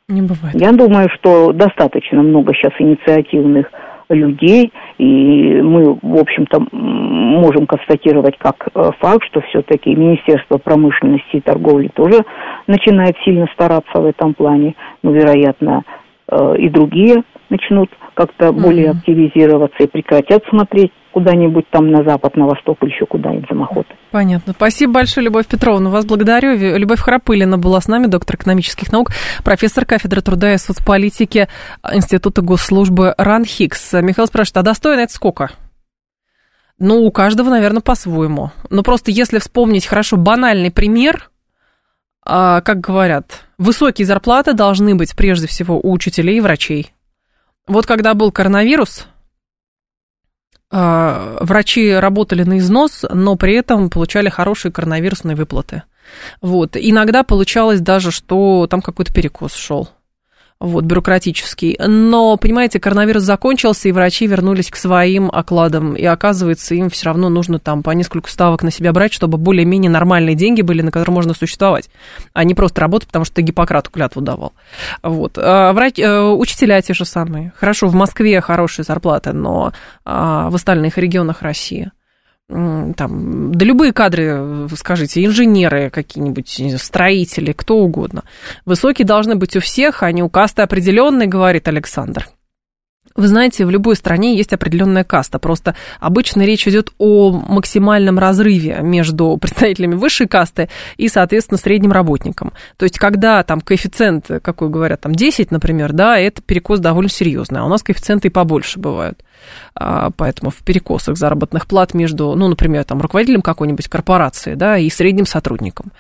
Не бывает. Я думаю, что достаточно много сейчас инициативных людей, и мы, в общем-то, можем констатировать как э, факт, что все-таки Министерство промышленности и торговли тоже начинает сильно стараться в этом плане, ну, вероятно, э, и другие начнут как-то mm-hmm. более активизироваться и прекратят смотреть куда-нибудь там на запад, на восток или еще куда-нибудь за Мохотой. Понятно. Спасибо большое, Любовь Петровна. Вас благодарю. Любовь Храпылина была с нами, доктор экономических наук, профессор кафедры труда и соцполитики Института госслужбы РАН Хикс. Михаил спрашивает, а достойно это сколько? Ну, у каждого, наверное, по-своему. Но просто если вспомнить хорошо банальный пример, а, как говорят, высокие зарплаты должны быть прежде всего у учителей и врачей. Вот когда был коронавирус, врачи работали на износ, но при этом получали хорошие коронавирусные выплаты. Вот. Иногда получалось даже, что там какой-то перекос шел вот, бюрократический. Но, понимаете, коронавирус закончился, и врачи вернулись к своим окладам, и оказывается, им все равно нужно там по несколько ставок на себя брать, чтобы более-менее нормальные деньги были, на которые можно существовать, а не просто работать, потому что Гиппократу клятву давал. Вот. А врач, э, учителя те же самые. Хорошо, в Москве хорошие зарплаты, но а, в остальных регионах России – там, да любые кадры, скажите, инженеры какие-нибудь, строители, кто угодно. Высокие должны быть у всех, а не у касты определенной, говорит Александр. Вы знаете, в любой стране есть определенная каста. Просто обычно речь идет о максимальном разрыве между представителями высшей касты и, соответственно, средним работником. То есть, когда там коэффициент, какой говорят, там 10, например, да, это перекос довольно серьезный, а у нас коэффициенты и побольше бывают. А, поэтому в перекосах заработных плат между, ну, например, там, руководителем какой-нибудь корпорации, да, и средним сотрудником.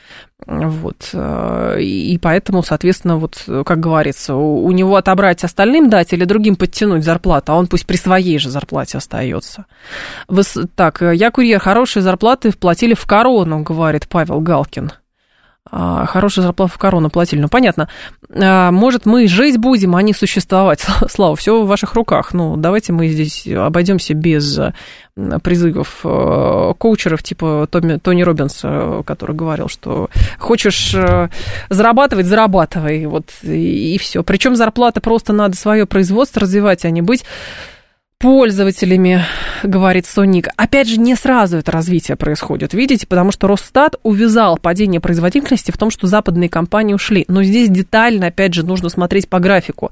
Вот. Э, и поэтому, соответственно, вот, как говорится, у него отобрать остальным дать или другим подтянуть зарплату, а он пусть при своей же зарплате остается. Так, я курьер, хорошие зарплаты вплатили в корону, говорит Павел Галкин. А, хорошую зарплату в корону платили. Ну, понятно. А, может, мы жить будем, а не существовать. Слава, все в ваших руках. Ну, давайте мы здесь обойдемся без призывов э, коучеров типа Томи, Тони Робинса, который говорил, что хочешь э, зарабатывать, зарабатывай. Вот, и, и все. Причем зарплата просто надо свое производство развивать, а не быть пользователями, говорит Соник. Опять же, не сразу это развитие происходит, видите, потому что Росстат увязал падение производительности в том, что западные компании ушли. Но здесь детально, опять же, нужно смотреть по графику.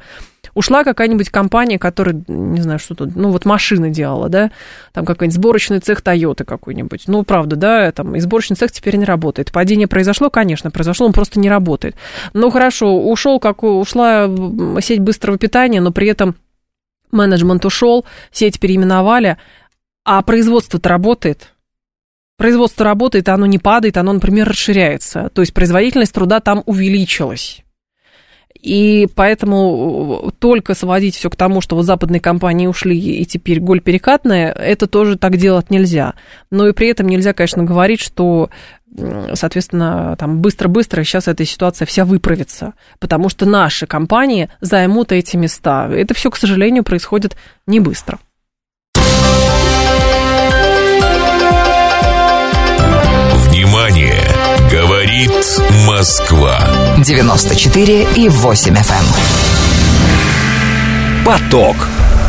Ушла какая-нибудь компания, которая, не знаю, что тут, ну вот машины делала, да, там какой-нибудь сборочный цех Тойоты какой-нибудь. Ну, правда, да, там и сборочный цех теперь не работает. Падение произошло, конечно, произошло, он просто не работает. Ну, хорошо, ушел, как ушла сеть быстрого питания, но при этом менеджмент ушел, сеть переименовали, а производство-то работает. Производство работает, оно не падает, оно, например, расширяется. То есть производительность труда там увеличилась. И поэтому только сводить все к тому, что вот западные компании ушли и теперь голь перекатная, это тоже так делать нельзя. Но и при этом нельзя, конечно, говорить, что соответственно, там быстро-быстро сейчас эта ситуация вся выправится, потому что наши компании займут эти места. Это все, к сожалению, происходит не быстро. Говорит Москва. 94 и 8 FM. Эм. Поток.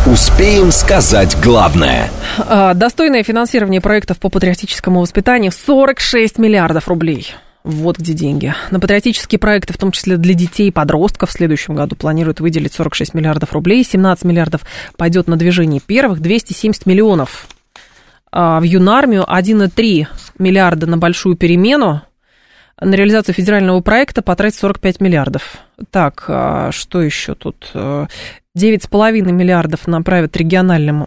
Успеем сказать главное. А, достойное финансирование проектов по патриотическому воспитанию 46 миллиардов рублей. Вот где деньги. На патриотические проекты, в том числе для детей и подростков, в следующем году планируют выделить 46 миллиардов рублей. 17 миллиардов пойдет на движение первых, 270 миллионов а, в юнармию, 1,3 миллиарда на большую перемену. На реализацию федерального проекта потратить 45 миллиардов. Так, а, что еще тут? 9,5 миллиардов направят региональным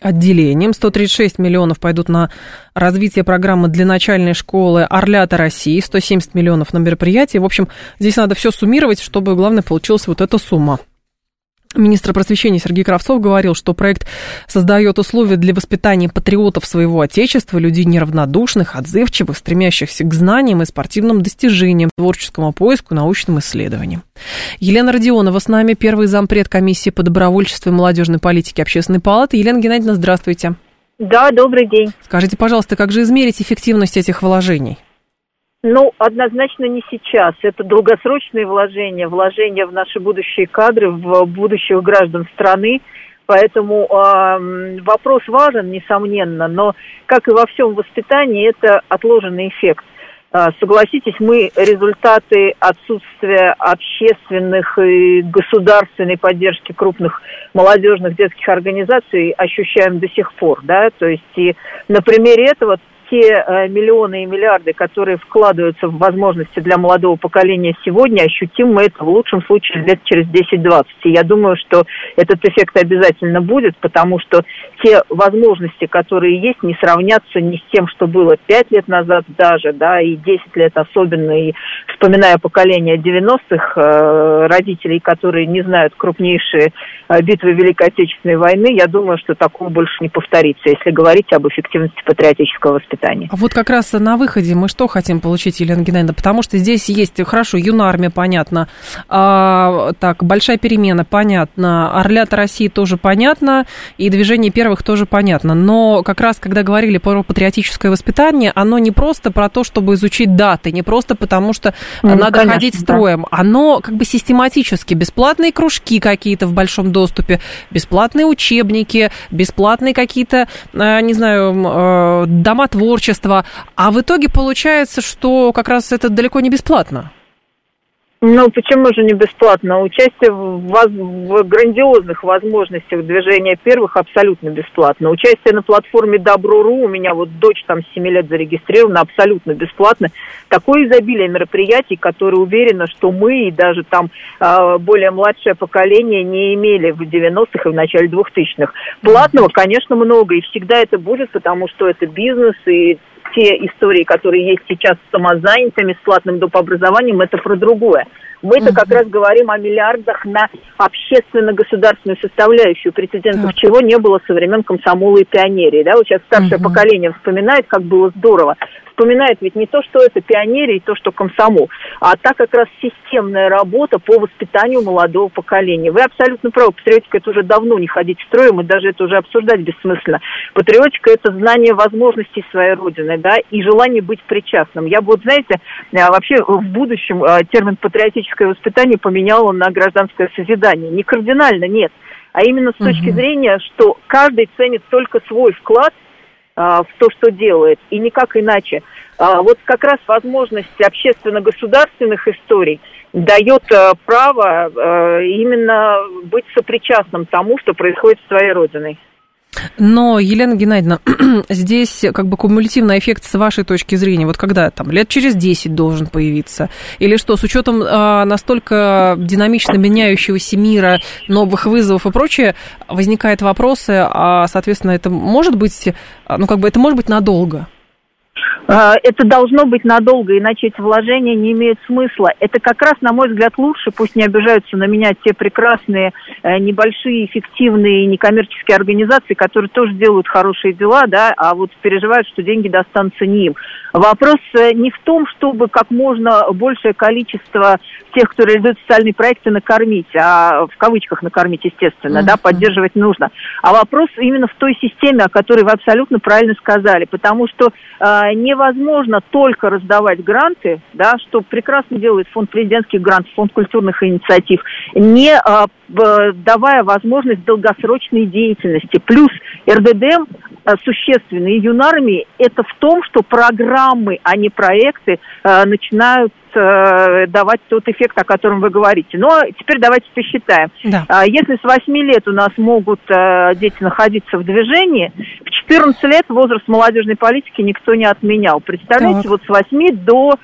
отделением. 136 миллионов пойдут на развитие программы для начальной школы Орлята России. 170 миллионов на мероприятие. В общем, здесь надо все суммировать, чтобы, главное, получилась вот эта сумма. Министр просвещения Сергей Кравцов говорил, что проект создает условия для воспитания патриотов своего отечества, людей неравнодушных, отзывчивых, стремящихся к знаниям и спортивным достижениям, творческому поиску, научным исследованиям. Елена Родионова с нами, первый зампред комиссии по добровольчеству и молодежной политике Общественной палаты. Елена Геннадьевна, здравствуйте. Да, добрый день. Скажите, пожалуйста, как же измерить эффективность этих вложений? Ну, однозначно не сейчас. Это долгосрочные вложения, вложения в наши будущие кадры, в будущих граждан страны. Поэтому э, вопрос важен, несомненно, но, как и во всем воспитании, это отложенный эффект. Э, согласитесь, мы результаты отсутствия общественных и государственной поддержки крупных молодежных детских организаций ощущаем до сих пор, да, то есть и на примере этого те э, миллионы и миллиарды, которые вкладываются в возможности для молодого поколения сегодня, ощутим мы это в лучшем случае лет через 10-20. И я думаю, что этот эффект обязательно будет, потому что те возможности, которые есть, не сравнятся ни с тем, что было 5 лет назад даже, да, и 10 лет особенно, и вспоминая поколение 90-х, э, родителей, которые не знают крупнейшие э, битвы Великой Отечественной войны, я думаю, что такого больше не повторится, если говорить об эффективности патриотического воспитания. А вот как раз на выходе мы что хотим получить, Елена Геннадьевна? Потому что здесь есть, хорошо, юнармия, понятно, а, так, большая перемена, понятно, Орлята России тоже понятно, и движение первых тоже понятно. Но как раз, когда говорили про патриотическое воспитание, оно не просто про то, чтобы изучить даты, не просто потому, что ну, надо конечно, ходить строем. Да. Оно как бы систематически, бесплатные кружки какие-то в большом доступе, бесплатные учебники, бесплатные какие-то, а, не знаю, а, дома творчества, а в итоге получается, что как раз это далеко не бесплатно. Ну, почему же не бесплатно? Участие в, в грандиозных возможностях движения первых абсолютно бесплатно. Участие на платформе Добро.ру, у меня вот дочь там с 7 лет зарегистрирована, абсолютно бесплатно. Такое изобилие мероприятий, которые уверены, что мы и даже там э, более младшее поколение не имели в 90-х и в начале 2000-х. Платного, конечно, много, и всегда это будет, потому что это бизнес, и те истории, которые есть сейчас с самозанятыми, с платным доп. образованием, это про другое. Мы-то как раз говорим о миллиардах на общественно-государственную составляющую, прецедентов так. чего не было со времен комсомола и пионерии. Да? Вот сейчас старшее угу. поколение вспоминает, как было здорово вспоминает ведь не то, что это пионерия и то, что комсомол, а та как раз системная работа по воспитанию молодого поколения. Вы абсолютно правы, патриотика это уже давно не ходить строем, и даже это уже обсуждать бессмысленно. Патриотика это знание возможностей своей родины, да, и желание быть причастным. Я бы, вот, знаете, а, вообще в будущем а, термин патриотическое воспитание поменяла на гражданское созидание. Не кардинально, нет а именно с точки угу. зрения, что каждый ценит только свой вклад а, в то, что делает, и никак иначе. А, вот как раз возможность общественно-государственных историй дает а, право именно быть сопричастным тому, что происходит с своей родиной. Но, Елена Геннадьевна, здесь как бы кумулятивный эффект с вашей точки зрения, вот когда там лет через 10 должен появиться? Или что, с учетом э, настолько динамично меняющегося мира, новых вызовов и прочее, возникают вопросы, а, соответственно, это может быть, ну, как бы это может быть надолго? А, это должно быть надолго, иначе эти вложения не имеют смысла. Это как раз, на мой взгляд, лучше, пусть не обижаются на меня те прекрасные, э, небольшие, эффективные некоммерческие организации, которые тоже делают хорошие дела, да, а вот переживают, что деньги достанутся не им. Вопрос э, не в том, чтобы как можно большее количество тех, кто реализует социальные проекты, накормить, а в кавычках накормить, естественно, mm-hmm. да, поддерживать нужно. А вопрос именно в той системе, о которой вы абсолютно правильно сказали, потому что э, невозможно только раздавать гранты, да, что прекрасно делает фонд президентских грантов, фонд культурных инициатив, не э, давая возможность долгосрочной деятельности. Плюс РДД Э, существенные юнармии, это в том, что программы, а не проекты э, начинают э, давать тот эффект, о котором вы говорите. Но теперь давайте посчитаем. Да. А, если с 8 лет у нас могут дети находиться в движении, в 14 лет возраст молодежной политики никто не отменял. Представляете, так. вот с 8 до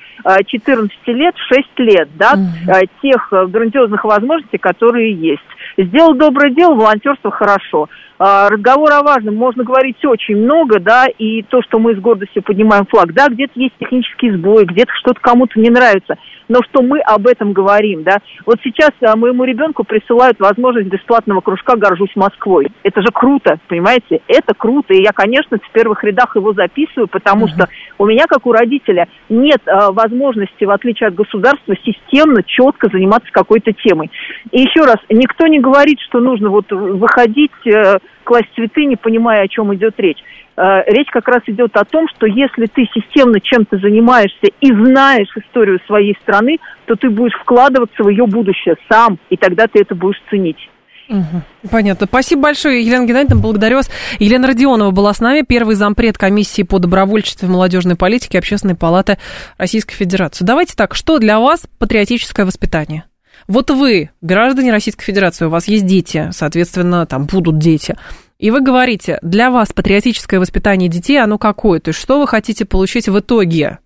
14 лет, 6 лет, да, угу. тех грандиозных возможностей, которые есть. Сделал доброе дело, волонтерство хорошо. А, разговор о важном. Можно говорить очень много, да, и то, что мы с гордостью поднимаем флаг, да, где-то есть технический сбой, где-то что-то кому-то не нравится, нравится, но что мы об этом говорим, да. Вот сейчас а, моему ребенку присылают возможность бесплатного кружка «Горжусь Москвой». Это же круто, понимаете? Это круто, и я, конечно, в первых рядах его записываю, потому uh-huh. что у меня, как у родителя, нет а, возможности, в отличие от государства, системно, четко заниматься какой-то темой. И еще раз, никто не говорит, что нужно вот выходить, э, класть цветы, не понимая, о чем идет речь. Э, речь как раз идет о том, что если ты системно чем-то занимаешься и знаешь историю своей страны, то ты будешь вкладываться в ее будущее сам, и тогда ты это будешь ценить. Угу. Понятно. Спасибо большое, Елена Геннадьевна. Благодарю вас. Елена Родионова была с нами, первый зампред комиссии по добровольчеству и молодежной политике Общественной палаты Российской Федерации. Давайте так, что для вас патриотическое воспитание? Вот вы, граждане Российской Федерации, у вас есть дети, соответственно, там будут дети. И вы говорите, для вас патриотическое воспитание детей, оно какое? То есть что вы хотите получить в итоге?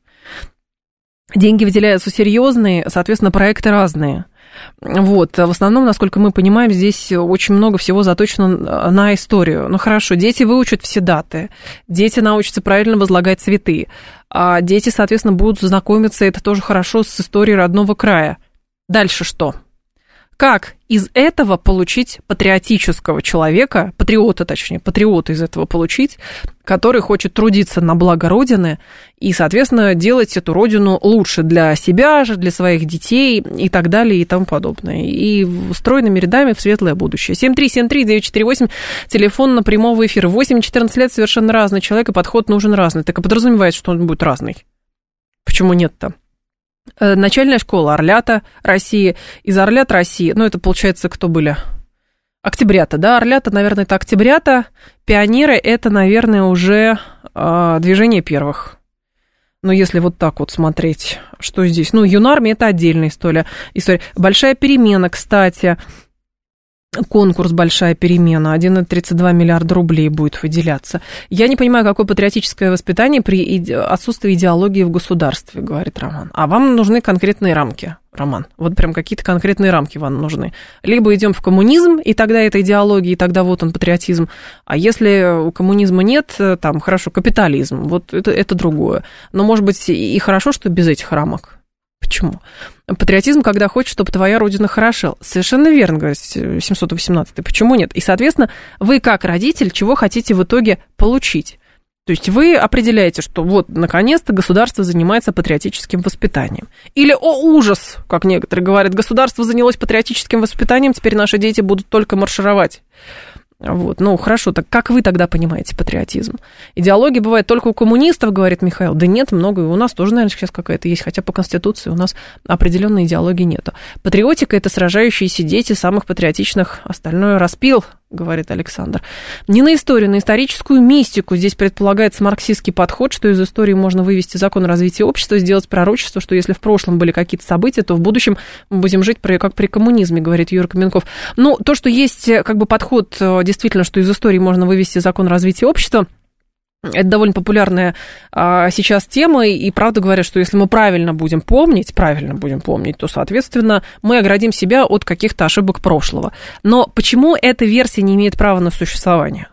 Деньги выделяются серьезные, соответственно, проекты разные. Вот, в основном, насколько мы понимаем, здесь очень много всего заточено на историю. Ну хорошо, дети выучат все даты, дети научатся правильно возлагать цветы, а дети, соответственно, будут знакомиться, это тоже хорошо, с историей родного края. Дальше что? Как из этого получить патриотического человека, патриота точнее, патриота из этого получить, который хочет трудиться на благо Родины и, соответственно, делать эту Родину лучше для себя же, для своих детей и так далее и тому подобное. И стройными рядами в светлое будущее. 7373948, телефон на прямого эфира. 8-14 лет совершенно разный человек, и подход нужен разный. Так и подразумевается, что он будет разный. Почему нет-то? Э, начальная школа Орлята России, из Орлят России, ну, это, получается, кто были? Октябрята, да, Орлята, наверное, это Октябрята, пионеры, это, наверное, уже э, движение первых. Ну, если вот так вот смотреть, что здесь? Ну, юнармия – это отдельная история. история. Большая перемена, кстати, конкурс «Большая перемена», 1,32 миллиарда рублей будет выделяться. Я не понимаю, какое патриотическое воспитание при отсутствии идеологии в государстве, говорит Роман. А вам нужны конкретные рамки, Роман. Вот прям какие-то конкретные рамки вам нужны. Либо идем в коммунизм, и тогда это идеология, и тогда вот он патриотизм. А если коммунизма нет, там, хорошо, капитализм, вот это, это другое. Но, может быть, и хорошо, что без этих рамок. Почему? Патриотизм, когда хочешь, чтобы твоя родина хорошела. Совершенно верно, говорит 718. Почему нет? И, соответственно, вы как родитель, чего хотите в итоге получить? То есть вы определяете, что вот, наконец-то, государство занимается патриотическим воспитанием. Или, о, ужас, как некоторые говорят, государство занялось патриотическим воспитанием, теперь наши дети будут только маршировать. Вот, ну хорошо, так как вы тогда понимаете патриотизм? Идеология бывает только у коммунистов, говорит Михаил. Да нет, много, и у нас тоже, наверное, сейчас какая-то есть, хотя по Конституции у нас определенной идеологии нету. Патриотика – это сражающиеся дети самых патриотичных, остальное распил, говорит Александр. Не на историю, на историческую мистику. Здесь предполагается марксистский подход, что из истории можно вывести закон развития общества, сделать пророчество, что если в прошлом были какие-то события, то в будущем мы будем жить как при коммунизме, говорит Юрий Каменков. Ну, то, что есть как бы подход э, действительно, что из истории можно вывести закон развития общества, это довольно популярная а, сейчас тема, и правда говорят, что если мы правильно будем помнить, правильно будем помнить, то, соответственно, мы оградим себя от каких-то ошибок прошлого. Но почему эта версия не имеет права на существование?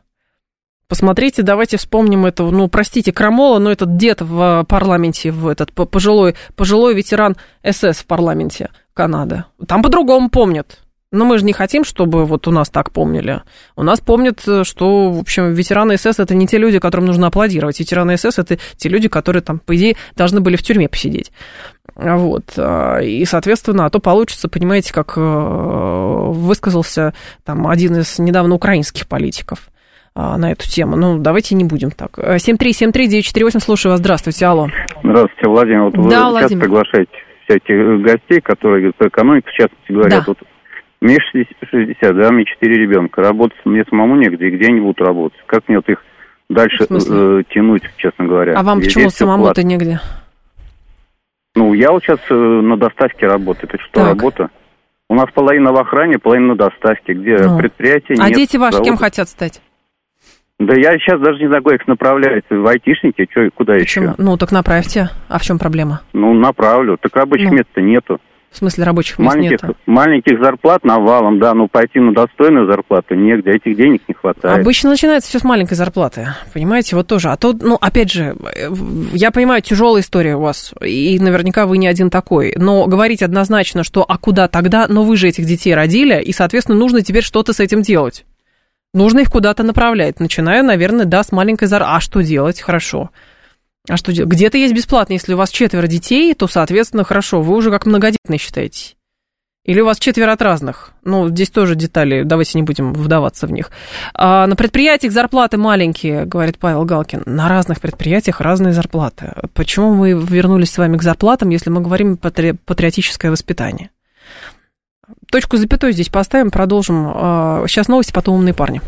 Посмотрите, давайте вспомним этого, ну, простите, Крамола, но этот дед в парламенте, в этот пожилой, пожилой ветеран СС в парламенте Канады. Там по-другому помнят. Но мы же не хотим, чтобы вот у нас так помнили. У нас помнят, что, в общем, ветераны СС это не те люди, которым нужно аплодировать. Ветераны СС это те люди, которые там, по идее, должны были в тюрьме посидеть. Вот. И, соответственно, а то получится, понимаете, как э, высказался там один из недавно украинских политиков а, на эту тему. Ну, давайте не будем так. 7373948, слушаю вас. Здравствуйте, алло. Здравствуйте, Владимир. Вот да, вы Владимир. часто приглашаете всяких гостей, которые по экономике, в частности, говорят, да. вот мне 60, да, мне 4 ребенка. Работать мне самому негде, и где они будут работать? Как мне вот их дальше э, тянуть, честно говоря? А вам и почему самому-то негде? Ну, я вот сейчас э, на доставке работаю. Это что, так. работа? У нас половина в охране, половина на доставке, где ну. предприятие А нет, дети ваши завода. кем хотят стать? Да я сейчас даже не знаю, их направляют. В айтишники, что, куда Почему? еще? Ну, так направьте. А в чем проблема? Ну, направлю. Так обычных ну. мест-то нету. В смысле рабочих мест маленьких, нет? Маленьких зарплат навалом, да, но пойти на достойную зарплату негде, этих денег не хватает. Обычно начинается все с маленькой зарплаты, понимаете, вот тоже. А то, ну, опять же, я понимаю, тяжелая история у вас, и наверняка вы не один такой, но говорить однозначно, что а куда тогда, но вы же этих детей родили, и, соответственно, нужно теперь что-то с этим делать. Нужно их куда-то направлять, начиная, наверное, да, с маленькой зарплаты. А что делать? Хорошо. А что? Где-то есть бесплатно. Если у вас четверо детей, то, соответственно, хорошо, вы уже как многодетные считаете. Или у вас четверо от разных? Ну, здесь тоже детали, давайте не будем вдаваться в них. А на предприятиях зарплаты маленькие, говорит Павел Галкин. На разных предприятиях разные зарплаты. Почему мы вернулись с вами к зарплатам, если мы говорим патри- патриотическое воспитание? Точку запятой здесь поставим, продолжим. Сейчас а, новости, потом умные парни.